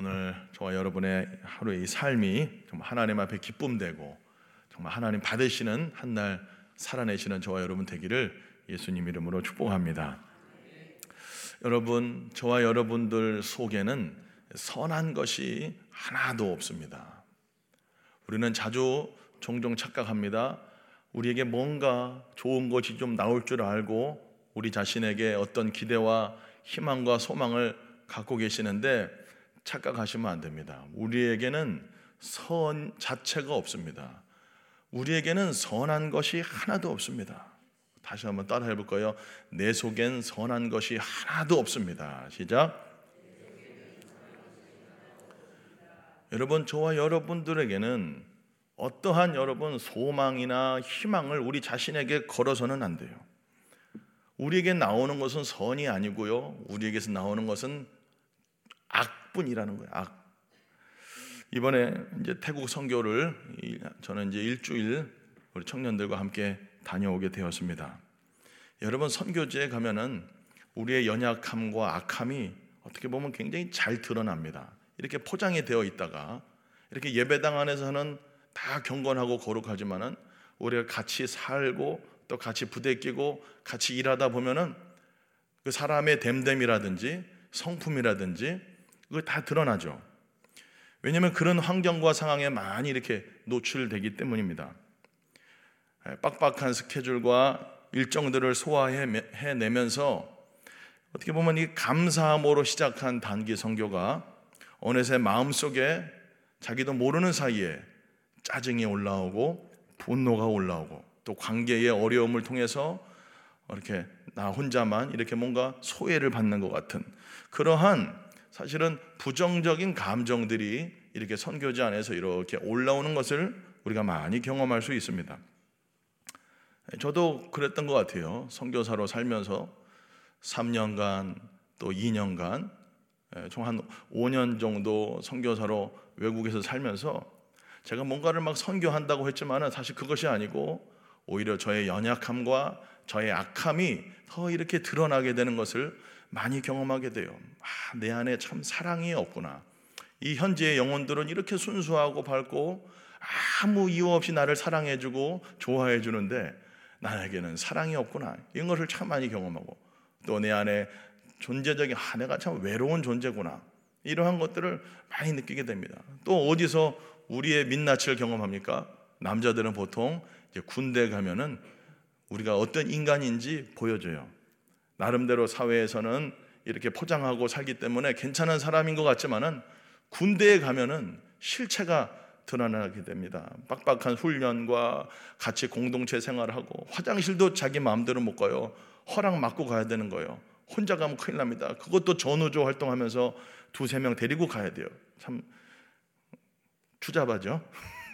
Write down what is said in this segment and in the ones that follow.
오늘 저와 여러분의 하루의 이 삶이 정말 하나님 앞에 기쁨되고 정말 하나님 받으시는 한 날 살아내시는 저와 여러분 되기를 예수님 이름으로 축복합니다. 여러분, 저와 여러분들 속에는 선한 것이 하나도 없습니다. 우리는 자주 종종 착각합니다. 우리에게 뭔가 좋은 것이 좀 나올 줄 알고 우리 자신에게 어떤 기대와 희망과 소망을 갖고 계시는데 착각하시면 안 됩니다. 우리에게는 선 자체가 없습니다. 우리에게는 선한 것이 하나도 없습니다. 다시 한번 따라 해 볼까요? 내 속엔 선한 것이 하나도 없습니다. 시작. 여러분, 저와 여러분들에게는 어떠한 여러분 소망이나 희망을 우리 자신에게 걸어서는 안 돼요. 우리에게 나오는 것은 선이 아니고요. 우리에게서 나오는 것은 악뿐이라는 거예요. 악. 이번에 이제 태국 선교를 저는 이제 일주일 우리 청년들과 함께 다녀오게 되었습니다. 여러분 선교지에 가면은 우리의 연약함과 악함이 어떻게 보면 굉장히 잘 드러납니다. 이렇게 포장이 되어 있다가 이렇게 예배당 안에서는 다 경건하고 거룩하지만은 우리가 같이 살고 또 같이 부대끼고 같이 일하다 보면은 그 사람의 됨됨이라든지 성품이라든지 그거 다 드러나죠. 왜냐하면 그런 환경과 상황에 많이 이렇게 노출되기 때문입니다. 예, 빡빡한 스케줄과 일정들을 소화해내면서 어떻게 보면 이 감사함으로 시작한 단기 성교가 어느새 마음속에 자기도 모르는 사이에 짜증이 올라오고 분노가 올라오고 또 관계의 어려움을 통해서 이렇게 나 혼자만 이렇게 뭔가 소외를 받는 것 같은 그러한 사실은 부정적인 감정들이 이렇게 선교지 안에서 이렇게 올라오는 것을 우리가 많이 경험할 수 있습니다. 저도 그랬던 것 같아요. 선교사로 살면서 3년간 또 2년간 예, 총한 5년 정도 선교사로 외국에서 살면서 제가 뭔가를 막 선교한다고 했지만은 사실 그것이 아니고 오히려 저의 연약함과 저의 악함이 더 이렇게 드러나게 되는 것을 많이 경험하게 돼요. 아, 내 안에 참 사랑이 없구나. 이 현재의 영혼들은 이렇게 순수하고 밝고 아무 이유 없이 나를 사랑해주고 좋아해주는데 나에게는 사랑이 없구나. 이런 것을 참 많이 경험하고 또 내 안에 존재적인 아, 내가 참 외로운 존재구나. 이러한 것들을 많이 느끼게 됩니다. 또 어디서 우리의 민낯을 경험합니까? 남자들은 보통 군대 가면은 우리가 어떤 인간인지 보여줘요. 나름대로 사회에서는 이렇게 포장하고 살기 때문에 괜찮은 사람인 것 같지만은 군대에 가면은 실체가 드러나게 됩니다. 빡빡한 훈련과 같이 공동체 생활을 하고 화장실도 자기 마음대로 못 가요. 허락 받고 가야 되는 거예요. 혼자 가면 큰일 납니다. 그것도 전우조 활동하면서 두세 명 데리고 가야 돼요. 참 추잡하죠?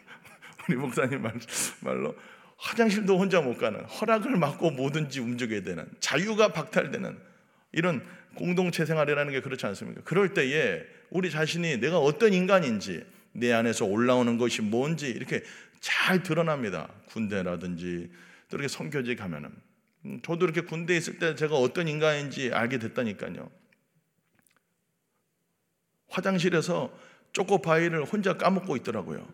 우리 목사님 말, 말로 화장실도 혼자 못 가는 허락을 받고 뭐든지 움직여야 되는 자유가 박탈되는 이런 공동체 생활이라는 게 그렇지 않습니까? 그럴 때에 우리 자신이 내가 어떤 인간인지 내 안에서 올라오는 것이 뭔지 이렇게 잘 드러납니다. 군대라든지 또 이렇게 선교지 가면은 음, 저도 이렇게 군대에 있을 때 제가 어떤 인간인지 알게 됐다니까요. 화장실에서 초코파이를 혼자 까먹고 있더라고요.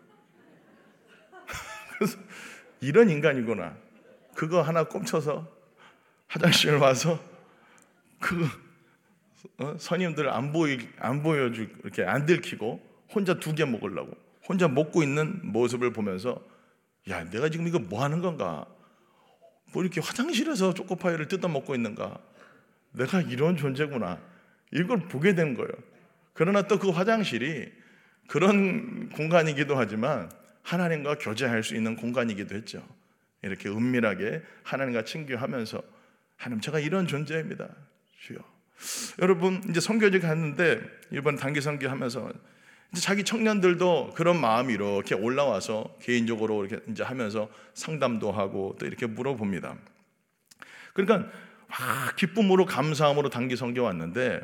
그래서 이런 인간이구나. 그거 하나 꼼쳐서 화장실 와서 그 어? 선임들 안 보이 안 보여주 이렇게 안 들키고 혼자 두 개 먹으려고 혼자 먹고 있는 모습을 보면서 야 내가 지금 이거 뭐 하는 건가? 뭐 이렇게 화장실에서 초코파이를 뜯어 먹고 있는가? 내가 이런 존재구나. 이걸 보게 된 거예요. 그러나 또 그 화장실이 그런 공간이기도 하지만 하나님과 교제할 수 있는 공간이기도 했죠. 이렇게 은밀하게 하나님과 친교하면서 하나님 제가 이런 존재입니다. 주여. 여러분 이제 선교지 갔는데 이번 단기 선교하면서 이제 자기 청년들도 그런 마음이 이렇게 올라와서 개인적으로 이렇게 이제 하면서 상담도 하고 또 이렇게 물어봅니다. 그러니까 와, 기쁨으로 감사함으로 단기 선교 왔는데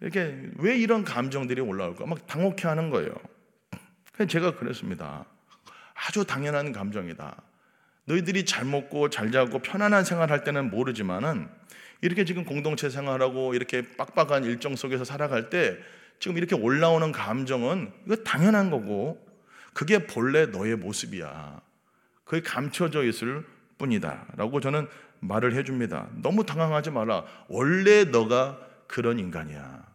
이렇게 왜 이런 감정들이 올라올까? 막 당혹해하는 거예요. 제가 그랬습니다. 아주 당연한 감정이다. 너희들이 잘 먹고 잘 자고 편안한 생활할 때는 모르지만은 이렇게 지금 공동체 생활하고 이렇게 빡빡한 일정 속에서 살아갈 때 지금 이렇게 올라오는 감정은 이거 당연한 거고 그게 본래 너의 모습이야. 그게 감춰져 있을 뿐이다 라고 저는 말을 해줍니다. 너무 당황하지 마라. 원래 너가 그런 인간이야.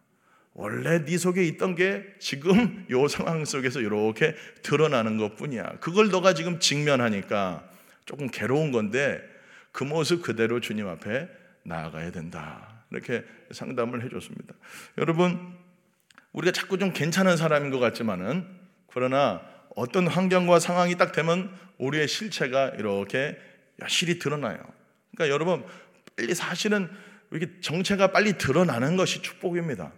원래 네 속에 있던 게 지금 요 상황 속에서 이렇게 드러나는 것 뿐이야. 그걸 너가 지금 직면하니까 조금 괴로운 건데 그 모습 그대로 주님 앞에 나아가야 된다. 이렇게 상담을 해줬습니다. 여러분, 우리가 자꾸 좀 괜찮은 사람인 것 같지만은 그러나 어떤 환경과 상황이 딱 되면 우리의 실체가 이렇게 여실히 드러나요. 그러니까 여러분, 빨리 사실은 이렇게 정체가 빨리 드러나는 것이 축복입니다.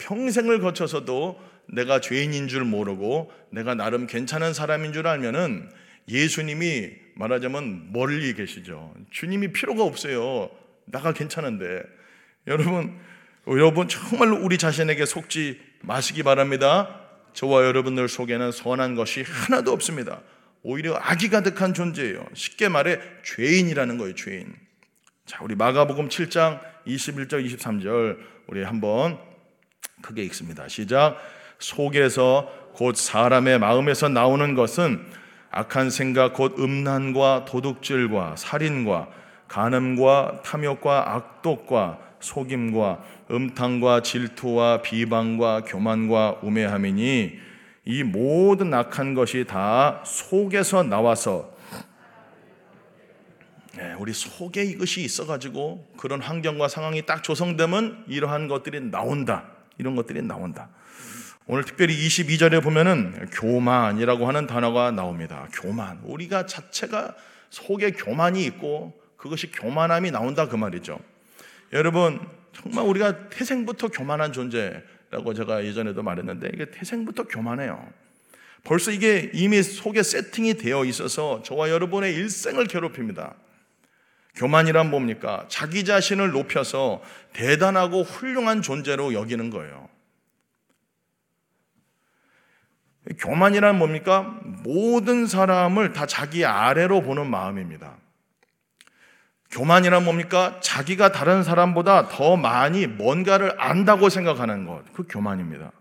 평생을 거쳐서도 내가 죄인인 줄 모르고 내가 나름 괜찮은 사람인 줄 알면은 예수님이 말하자면 멀리 계시죠. 주님이 필요가 없어요. 나가 괜찮은데. 여러분, 여러분 정말 우리 자신에게 속지 마시기 바랍니다. 저와 여러분들 속에는 선한 것이 하나도 없습니다. 오히려 악이 가득한 존재예요. 쉽게 말해 죄인이라는 거예요, 죄인. 자, 우리 마가복음 7장 21절 23절 우리 한번 크게 읽습니다. 시작. 속에서 곧 사람의 마음에서 나오는 것은 악한 생각 곧 음란과 도둑질과 살인과 간음과 탐욕과 악독과 속임과 음탕과 질투와 비방과 교만과 우매함이니 이 모든 악한 것이 다 속에서 나와서 네, 우리 속에 이것이 있어가지고 그런 환경과 상황이 딱 조성되면 이러한 것들이 나온다. 이런 것들이 나온다. 오늘 특별히 22절에 보면은 교만이라고 하는 단어가 나옵니다. 교만. 우리가 자체가 속에 교만이 있고 그것이 교만함이 나온다 그 말이죠. 여러분 정말 우리가 태생부터 교만한 존재라고 제가 예전에도 말했는데 이게 태생부터 교만해요. 벌써 이게 이미 속에 세팅이 되어 있어서 저와 여러분의 일생을 괴롭힙니다. 교만이란 뭡니까? 자기 자신을 높여서 대단하고 훌륭한 존재로 여기는 거예요. 교만이란 뭡니까? 모든 사람을 다 자기 아래로 보는 마음입니다. 교만이란 뭡니까? 자기가 다른 사람보다 더 많이 뭔가를 안다고 생각하는 것. 그 교만입니다.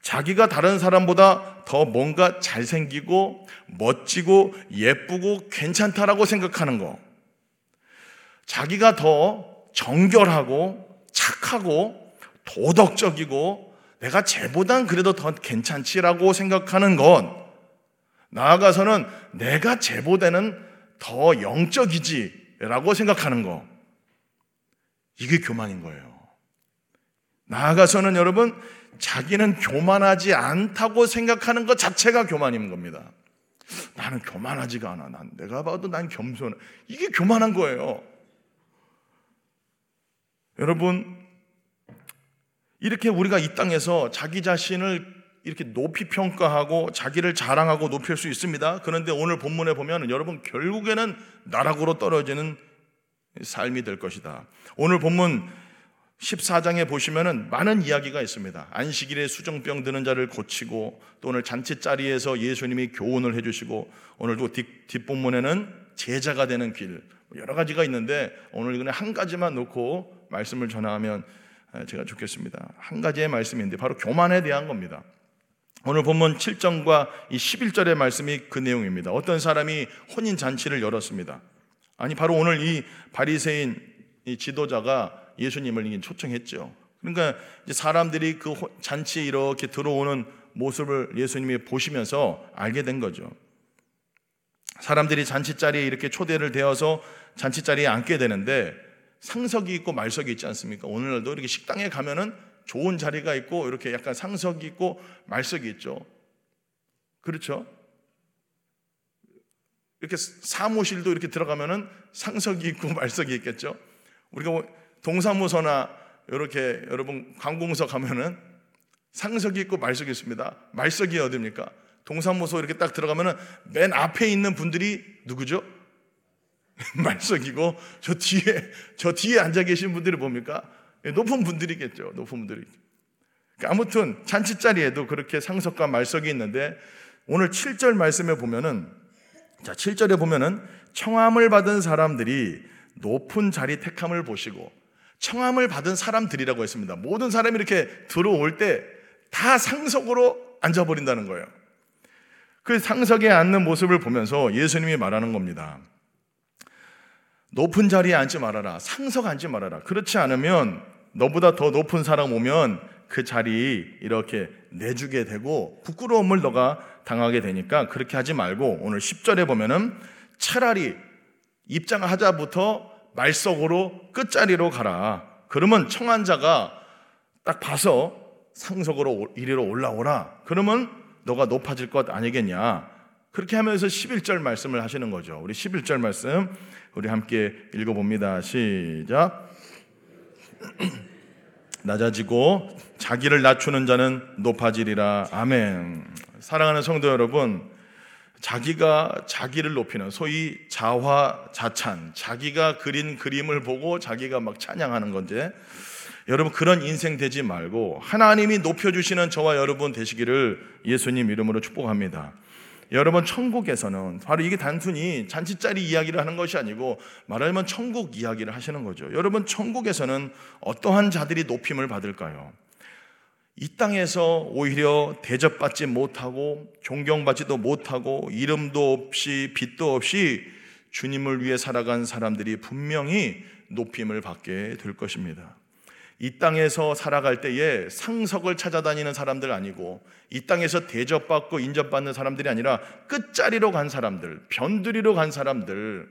자기가 다른 사람보다 더 뭔가 잘생기고 멋지고 예쁘고 괜찮다라고 생각하는 것. 자기가 더 정결하고 착하고 도덕적이고 내가 쟤보단 그래도 더 괜찮지라고 생각하는 건 나아가서는 내가 쟤보다는 더 영적이지라고 생각하는 거. 이게 교만인 거예요. 나아가서는 여러분 자기는 교만하지 않다고 생각하는 것 자체가 교만인 겁니다. 나는 교만하지가 않아. 난 내가 봐도 난 겸손. 이게 교만한 거예요. 여러분, 이렇게 우리가 이 땅에서 자기 자신을 이렇게 높이 평가하고 자기를 자랑하고 높일 수 있습니다. 그런데 오늘 본문에 보면 여러분 결국에는 나락으로 떨어지는 삶이 될 것이다. 오늘 본문 14장에 보시면은 많은 이야기가 있습니다. 안식일에 수정병 드는 자를 고치고 또 오늘 잔치 자리에서 예수님이 교훈을 해주시고 오늘도 뒷, 뒷본문에는 제자가 되는 길 여러 가지가 있는데 오늘 이거는 한 가지만 놓고 말씀을 전하면 제가 좋겠습니다. 한 가지의 말씀인데 바로 교만에 대한 겁니다. 오늘 본문 7절과 이 11절의 말씀이 그 내용입니다. 어떤 사람이 혼인 잔치를 열었습니다. 아니 바로 오늘 이 바리새인 이 지도자가 예수님을 초청했죠. 그러니까 사람들이 그 잔치에 이렇게 들어오는 모습을 예수님이 보시면서 알게 된 거죠. 사람들이 잔치 자리에 이렇게 초대를 되어서 잔치 자리에 앉게 되는데 상석이 있고 말석이 있지 않습니까? 오늘날도 이렇게 식당에 가면은 좋은 자리가 있고 이렇게 약간 상석이 있고 말석이 있죠. 그렇죠? 이렇게 사무실도 이렇게 들어가면은 상석이 있고 말석이 있겠죠. 우리가 뭐 동사무소나 이렇게 여러분 관공서 가면은 상석이 있고 말석이 있습니다. 말석이 어디입니까? 동사무소 이렇게 딱 들어가면은 맨 앞에 있는 분들이 누구죠? 말석이고 저 뒤에 저 뒤에 앉아 계신 분들이 뭡니까? 예, 높은 분들이겠죠. 높은 분들이. 그러니까 아무튼 잔치 자리에도 그렇게 상석과 말석이 있는데 오늘 7절 말씀에 보면은 자 7절에 보면은 청함을 받은 사람들이 높은 자리 택함을 보시고 청함을 받은 사람들이라고 했습니다. 모든 사람이 이렇게 들어올 때 다 상석으로 앉아버린다는 거예요. 그 상석에 앉는 모습을 보면서 예수님이 말하는 겁니다. 높은 자리에 앉지 말아라. 상석 앉지 말아라. 그렇지 않으면 너보다 더 높은 사람 오면 그 자리 이렇게 내주게 되고 부끄러움을 너가 당하게 되니까 그렇게 하지 말고 오늘 10절에 보면은 차라리 입장하자부터 말석으로 끝자리로 가라. 그러면 청한 자가 딱 봐서 상석으로 이리로 올라오라. 그러면 너가 높아질 것 아니겠냐. 그렇게 하면서 11절 말씀을 하시는 거죠. 우리 11절 말씀 우리 함께 읽어 봅니다. 시작. 낮아지고 자기를 낮추는 자는 높아지리라. 아멘. 사랑하는 성도 여러분, 자기가 자기를 높이는 소위 자화 자찬, 자기가 그린 그림을 보고 자기가 막 찬양하는 건데 여러분 그런 인생 되지 말고 하나님이 높여 주시는 저와 여러분 되시기를 예수님 이름으로 축복합니다. 여러분 천국에서는 바로 이게 단순히 잔치자리 이야기를 하는 것이 아니고 말하자면 천국 이야기를 하시는 거죠. 여러분 천국에서는 어떠한 자들이 높임을 받을까요? 이 땅에서 오히려 대접받지 못하고 존경받지도 못하고 이름도 없이 빛도 없이 주님을 위해 살아간 사람들이 분명히 높임을 받게 될 것입니다. 이 땅에서 살아갈 때에 상석을 찾아다니는 사람들 아니고 이 땅에서 대접받고 인접받는 사람들이 아니라 끝자리로 간 사람들, 변두리로 간 사람들,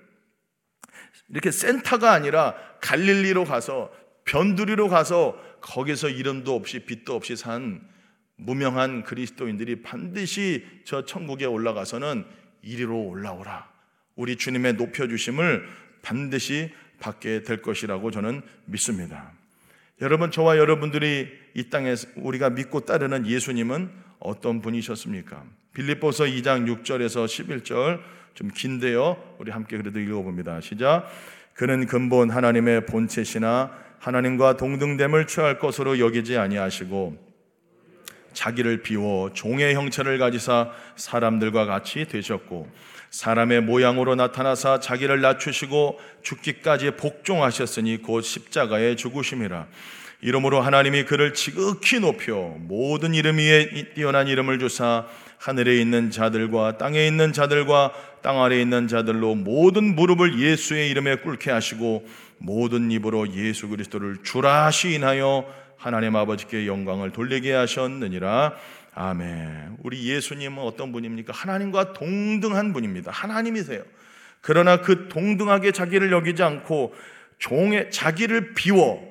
이렇게 센터가 아니라 갈릴리로 가서 변두리로 가서 거기서 이름도 없이 빛도 없이 산 무명한 그리스도인들이 반드시 저 천국에 올라가서는 이리로 올라오라. 우리 주님의 높여주심을 반드시 받게 될 것이라고 저는 믿습니다. 여러분, 저와 여러분들이 이 땅에 우리가 믿고 따르는 예수님은 어떤 분이셨습니까? 빌립보서 2장 6절에서 11절 좀 긴데요. 우리 함께 그래도 읽어봅니다. 시작. 그는 근본 하나님의 본체시나 하나님과 동등됨을 취할 것으로 여기지 아니하시고 자기를 비워 종의 형체를 가지사 사람들과 같이 되셨고 사람의 모양으로 나타나사 자기를 낮추시고 죽기까지 복종하셨으니 곧 십자가에 죽으심이라. 이러므로 하나님이 그를 지극히 높여 모든 이름 위에 뛰어난 이름을 주사 하늘에 있는 자들과 땅에 있는 자들과 땅 아래에 있는 자들로 모든 무릎을 예수의 이름에 꿇게 하시고 모든 입으로 예수 그리스도를 주라 시인하여 하나님 아버지께 영광을 돌리게 하셨느니라. 아멘. 우리 예수님은 어떤 분입니까? 하나님과 동등한 분입니다. 하나님이세요. 그러나 그 동등하게 자기를 여기지 않고 종의 자기를 비워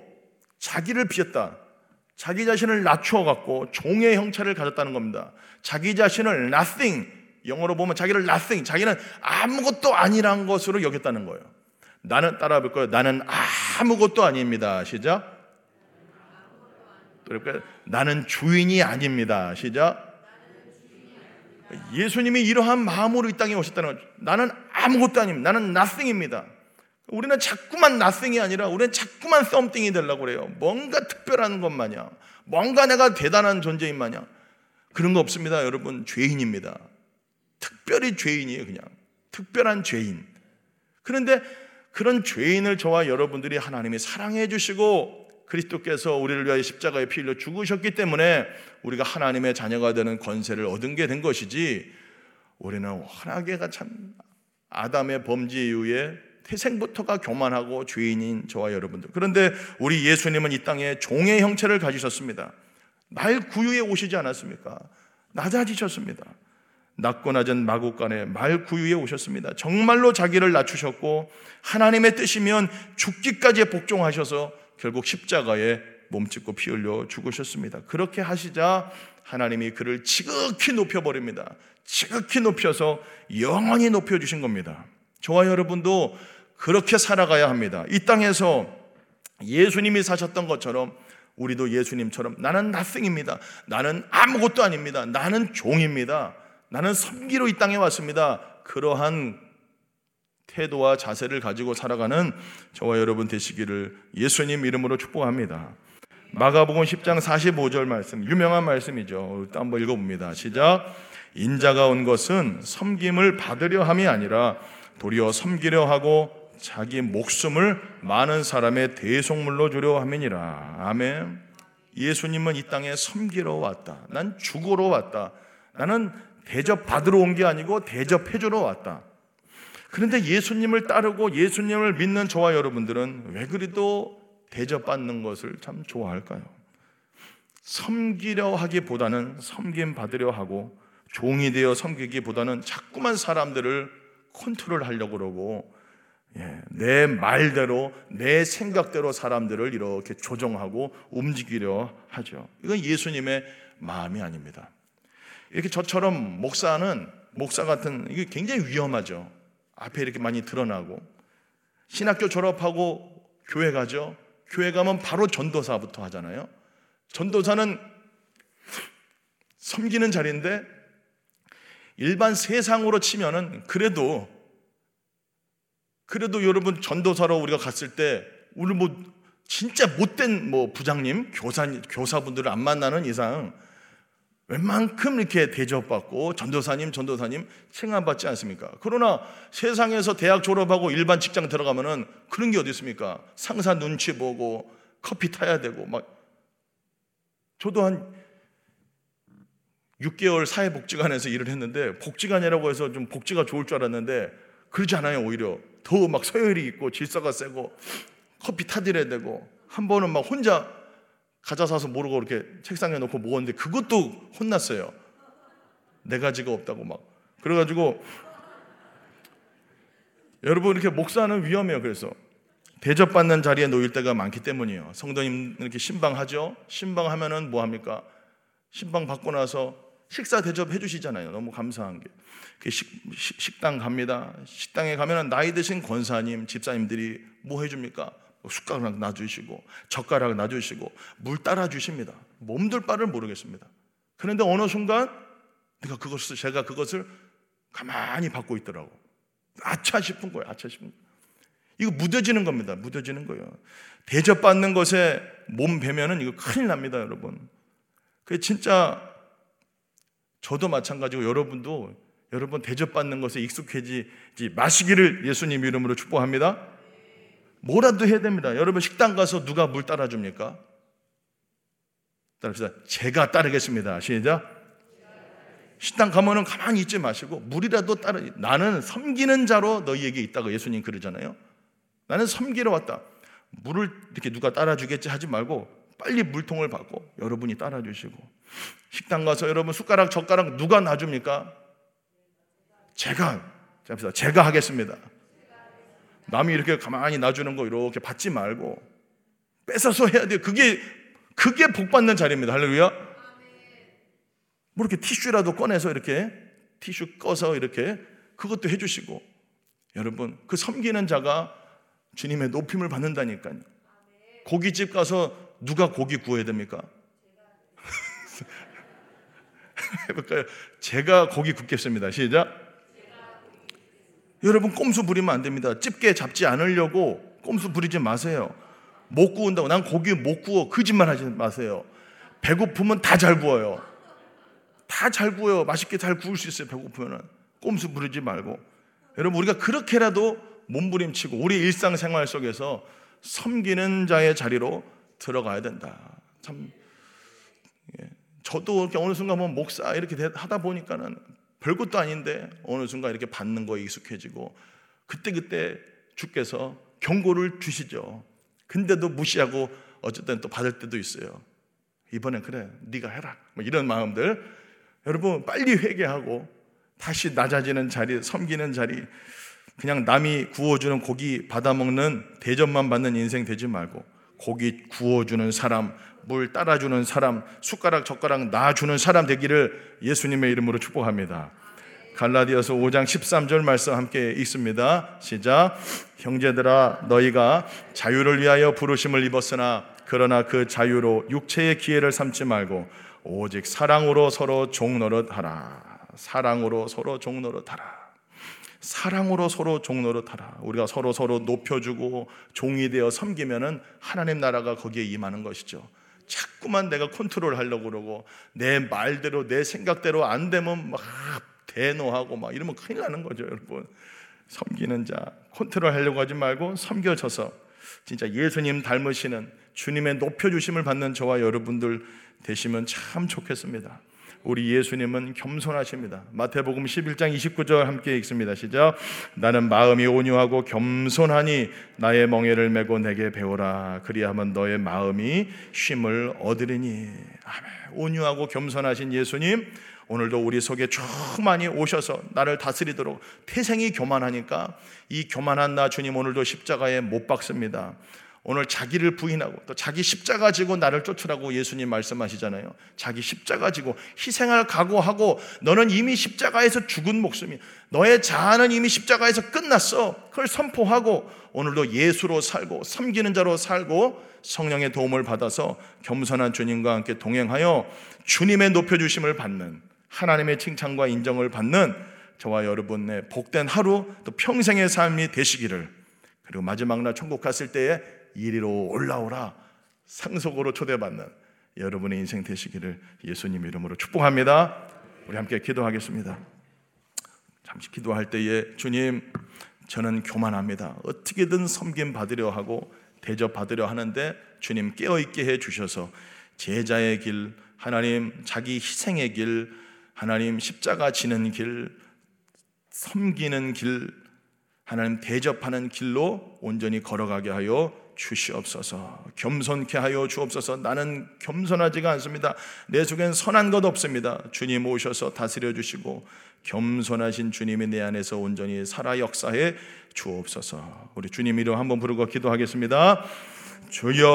자기를 비웠다. 자기 자신을 낮추어 갖고 종의 형체를 가졌다는 겁니다. 자기 자신을 nothing 영어로 보면 자기를 nothing 자기는 아무것도 아니란 것으로 여겼다는 거예요. 나는 따라 볼 거예요. 나는 아무것도 아닙니다. 시작. 그러니까 나는 주인이 아닙니다. 시작. 예수님이 이러한 마음으로 이 땅에 오셨다는 거죠. 나는 아무것도 아닙니다. 나는 nothing입니다. 우리는 자꾸만 nothing이 아니라 우리는 자꾸만 something이 되려고 그래요. 뭔가 특별한 것 마냥, 뭔가 내가 대단한 존재인 마냥. 그런 거 없습니다. 여러분, 죄인입니다. 특별히 죄인이에요, 그냥. 특별한 죄인. 그런데 그런 죄인을 저와 여러분들이 하나님이 사랑해 주시고 그리스도께서 우리를 위하여 십자가에 피 흘려 죽으셨기 때문에 우리가 하나님의 자녀가 되는 권세를 얻은 게 된 것이지 우리는 워낙에가 참 아담의 범죄 이후에 태생부터가 교만하고 죄인인 저와 여러분들. 그런데 우리 예수님은 이 땅에 종의 형체를 가지셨습니다. 날 구유에 오시지 않았습니까? 낮아지셨습니다. 낮고 낮은 마국간에 말 구유에 오셨습니다. 정말로 자기를 낮추셨고 하나님의 뜻이면 죽기까지 복종하셔서 결국 십자가에 몸짓고 피 흘려 죽으셨습니다. 그렇게 하시자 하나님이 그를 지극히 높여버립니다. 지극히 높여서 영원히 높여주신 겁니다. 저와 여러분도 그렇게 살아가야 합니다. 이 땅에서 예수님이 사셨던 것처럼 우리도 예수님처럼 나는 나승입니다. 나는 아무것도 아닙니다. 나는 종입니다. 나는 섬기로 이 땅에 왔습니다. 그러한 태도와 자세를 가지고 살아가는 저와 여러분 되시기를 예수님 이름으로 축복합니다. 마가복음 10장 45절 말씀 유명한 말씀이죠. 한번 읽어봅니다. 시작. 인자가 온 것은 섬김을 받으려 함이 아니라 도리어 섬기려 하고 자기 목숨을 많은 사람의 대속물로 주려 함이니라. 아멘. 예수님은 이 땅에 섬기러 왔다. 난 죽으러 왔다. 나는 대접 받으러 온 게 아니고 대접해 주러 왔다. 그런데 예수님을 따르고 예수님을 믿는 저와 여러분들은 왜 그리도 대접받는 것을 참 좋아할까요? 섬기려 하기보다는 섬김 받으려 하고 종이 되어 섬기기보다는 자꾸만 사람들을 컨트롤 하려고 그러고 예, 내 말대로 내 생각대로 사람들을 이렇게 조정하고 움직이려 하죠. 이건 예수님의 마음이 아닙니다. 이렇게 저처럼 목사는 목사 같은 이게 굉장히 위험하죠. 앞에 이렇게 많이 드러나고 신학교 졸업하고 교회 가죠. 교회 가면 바로 전도사부터 하잖아요. 전도사는 섬기는 자리인데 일반 세상으로 치면은 그래도 그래도 여러분 전도사로 우리가 갔을 때 우리 뭐 진짜 못된 뭐 부장님, 교사 교사분들을 안 만나는 이상 웬만큼 이렇게 대접받고 전도사님, 전도사님 칭함받지 않습니까? 그러나 세상에서 대학 졸업하고 일반 직장 들어가면은 그런 게 어디 있습니까? 상사 눈치 보고 커피 타야 되고 막 저도 한 6개월 사회복지관에서 일을 했는데 복지관이라고 해서 좀 복지가 좋을 줄 알았는데 그러지 않아요 오히려 더 막 서열이 있고 질서가 세고 커피 타드려야 되고 한 번은 막 혼자 과자 사서 모르고 이렇게 책상에 놓고 먹었는데 그것도 혼났어요. 네 가지가 없다고 막. 그래가지고 여러분 이렇게 목사는 위험해요. 그래서 대접받는 자리에 놓일 때가 많기 때문이에요. 성도님 이렇게 신방하죠. 신방하면은 뭐 합니까? 신방 받고 나서 식사 대접해 주시잖아요. 너무 감사한 게. 식, 식당 갑니다. 식당에 가면은 나이 드신 권사님, 집사님들이 뭐 해줍니까? 숟가락 놔주시고 젓가락 놔주시고 물 따라주십니다. 몸둘 바를 모르겠습니다. 그런데 어느 순간 내가 그것을 제가 그것을 가만히 받고 있더라고. 아차 싶은 거예요. 아차 싶은 거예요. 이거 무뎌지는 겁니다. 무뎌지는 거예요. 대접받는 것에 몸 배면은 이거 큰일 납니다, 여러분. 그 진짜 저도 마찬가지고 여러분도 여러분 대접받는 것에 익숙해지지 마시기를 예수님 이름으로 축복합니다. 뭐라도 해야 됩니다. 여러분 식당 가서 누가 물 따라줍니까? 따릅시다. 제가 따르겠습니다. 시작. 식당 가면은 가만히 있지 마시고 물이라도 따라. 나는 섬기는 자로 너희에게 있다고 예수님 그러잖아요. 나는 섬기러 왔다. 물을 이렇게 누가 따라주겠지 하지 말고 빨리 물통을 받고 여러분이 따라주시고 식당 가서 여러분 숟가락 젓가락 누가 놔줍니까? 제가 제가 하겠습니다. 남이 이렇게 가만히 놔주는 거 이렇게 받지 말고 뺏어서 해야 돼요. 그게 그게 복 받는 자리입니다. 할렐루야. 뭐 이렇게 티슈라도 꺼내서 이렇게 티슈 꺼서 이렇게 그것도 해주시고 여러분 그 섬기는 자가 주님의 높임을 받는다니까요. 고깃집 가서 누가 고기 구워야 됩니까? 해볼까요? 제가 고기 굽겠습니다. 시작. 여러분 꼼수 부리면 안 됩니다. 집게 잡지 않으려고 꼼수 부리지 마세요. 못 구운다고 난 고기 못 구워 거짓말 하지 마세요. 배고프면 다 잘 구워요. 다 잘 구워요. 맛있게 잘 구울 수 있어요. 배고프면은 꼼수 부리지 말고 여러분 우리가 그렇게라도 몸부림치고 우리 일상생활 속에서 섬기는 자의 자리로 들어가야 된다. 참 예. 저도 어느 순간 보면 목사 이렇게 하다 보니까는 별것도 아닌데 어느 순간 이렇게 받는 거에 익숙해지고 그때 그때 주께서 경고를 주시죠. 근데도 무시하고 어쨌든 또 받을 때도 있어요. 이번엔 그래, 네가 해라. 뭐 이런 마음들 여러분 빨리 회개하고 다시 낮아지는 자리, 섬기는 자리, 그냥 남이 구워주는 고기 받아먹는 대접만 받는 인생 되지 말고 고기 구워주는 사람, 물 따라주는 사람, 숟가락 젓가락 놔주는 사람 되기를 예수님의 이름으로 축복합니다. 갈라디아서 5장 13절 말씀 함께 읽습니다. 시작. 형제들아 너희가 자유를 위하여 부르심을 입었으나 그러나 그 자유로 육체의 기회를 삼지 말고 오직 사랑으로 서로 종노릇 하라. 사랑으로 서로 종노릇 하라. 사랑으로 서로 종노릇 하라. 우리가 서로 서로 높여주고 종이 되어 섬기면은 하나님 나라가 거기에 임하는 것이죠. 자꾸만 내가 컨트롤 하려고 그러고 내 말대로 내 생각대로 안 되면 막 대노하고 막 이러면 큰일 나는 거죠, 여러분. 섬기는 자 컨트롤 하려고 하지 말고 섬겨져서 진짜 예수님 닮으시는 주님의 높여주심을 받는 저와 여러분들 되시면 참 좋겠습니다. 우리 예수님은 겸손하십니다. 마태복음 11장 29절 함께 읽습니다. 시작. 나는 마음이 온유하고 겸손하니 나의 멍에를 메고 내게 배우라. 그리하면 너의 마음이 쉼을 얻으리니. 아멘. 온유하고 겸손하신 예수님 오늘도 우리 속에 충만히 오셔서 나를 다스리도록 태생이 교만하니까 이 교만한 나 주님 오늘도 십자가에 못 박습니다. 오늘 자기를 부인하고 또 자기 십자가 지고 나를 쫓으라고 예수님 말씀하시잖아요. 자기 십자가 지고 희생할 각오하고 너는 이미 십자가에서 죽은 목숨이 너의 자아는 이미 십자가에서 끝났어. 그걸 선포하고 오늘도 예수로 살고 섬기는 자로 살고 성령의 도움을 받아서 겸손한 주님과 함께 동행하여 주님의 높여 주심을 받는 하나님의 칭찬과 인정을 받는 저와 여러분의 복된 하루 또 평생의 삶이 되시기를 그리고 마지막 날 천국 갔을 때에 이리로 올라오라 상속으로 초대받는 여러분의 인생 되시기를 예수님 이름으로 축복합니다. 우리 함께 기도하겠습니다. 잠시 기도할 때에 주님 저는 교만합니다. 어떻게든 섬김 받으려 하고 대접 받으려 하는데 주님 깨어 있게 해 주셔서 제자의 길 하나님 자기 희생의 길 하나님 십자가 지는 길 섬기는 길 하나님 대접하는 길로 온전히 걸어가게 하여 주시옵소서. 겸손케 하여 주옵소서. 나는 겸손하지가 않습니다. 내 속엔 선한 것 없습니다. 주님 오셔서 다스려 주시고 겸손하신 주님이 내 안에서 온전히 살아 역사해 주옵소서. 우리 주님 이름 한번 부르고 기도하겠습니다. 주여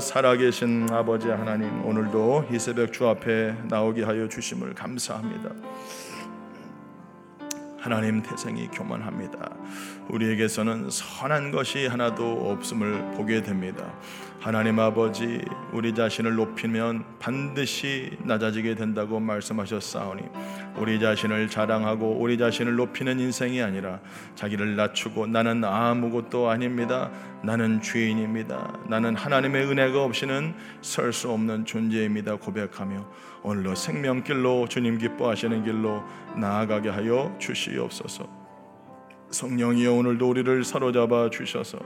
살아계신 아버지 하나님 오늘도 이 새벽 주 앞에 나오게 하여 주심을 감사합니다. 하나님 태생이 교만합니다. 우리에게서는 선한 것이 하나도 없음을 보게 됩니다. 하나님 아버지, 우리 자신을 높이면 반드시 낮아지게 된다고 말씀하셨사오니, 우리 자신을 자랑하고 우리 자신을 높이는 인생이 아니라 자기를 낮추고 나는 아무것도 아닙니다. 나는 죄인입니다. 나는 하나님의 은혜가 없이는 설 수 없는 존재입니다. 고백하며 오늘로 생명길로 주님 기뻐하시는 길로 나아가게 하여 주시옵소서. 성령이여 오늘도 우리를 사로잡아 주셔서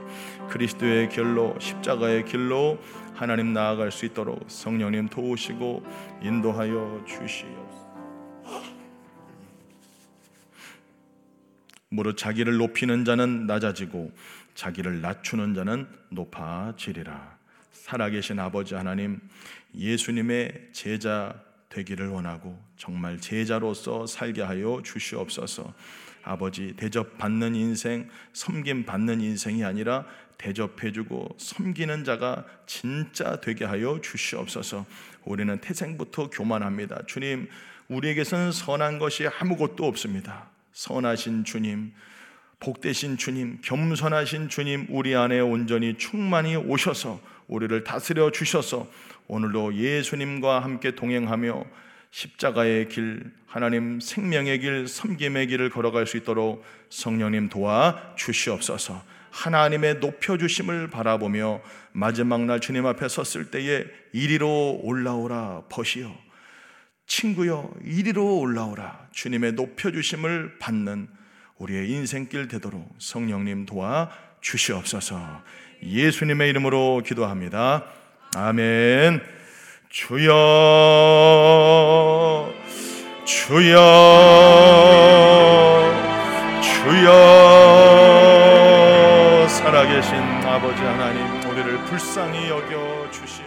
그리스도의 길로 십자가의 길로 하나님 나아갈 수 있도록 성령님 도우시고 인도하여 주시옵소서. 무릇 자기를 높이는 자는 낮아지고 자기를 낮추는 자는 높아지리라. 살아계신 아버지 하나님 예수님의 제자 되기를 원하고 정말 제자로서 살게 하여 주시옵소서. 아버지 대접받는 인생, 섬김 받는 인생이 아니라 대접해주고 섬기는 자가 진짜 되게 하여 주시옵소서. 우리는 태생부터 교만합니다. 주님, 우리에게서는 선한 것이 아무것도 없습니다. 선하신 주님, 복되신 주님, 겸손하신 주님, 우리 안에 온전히 충만히 오셔서 우리를 다스려 주셔서 오늘도 예수님과 함께 동행하며 십자가의 길, 하나님 생명의 길, 섬김의 길을 걸어갈 수 있도록 성령님 도와 주시옵소서. 하나님의 높여 주심을 바라보며 마지막 날 주님 앞에 섰을 때에 이리로 올라오라 벗이요. 친구여 이리로 올라오라. 주님의 높여 주심을 받는 우리의 인생길 되도록 성령님 도와 주시옵소서. 예수님의 이름으로 기도합니다. 아멘. 주여 주여 주여. 살아계신 아버지 하나님 우리를 불쌍히 여겨 주시옵소서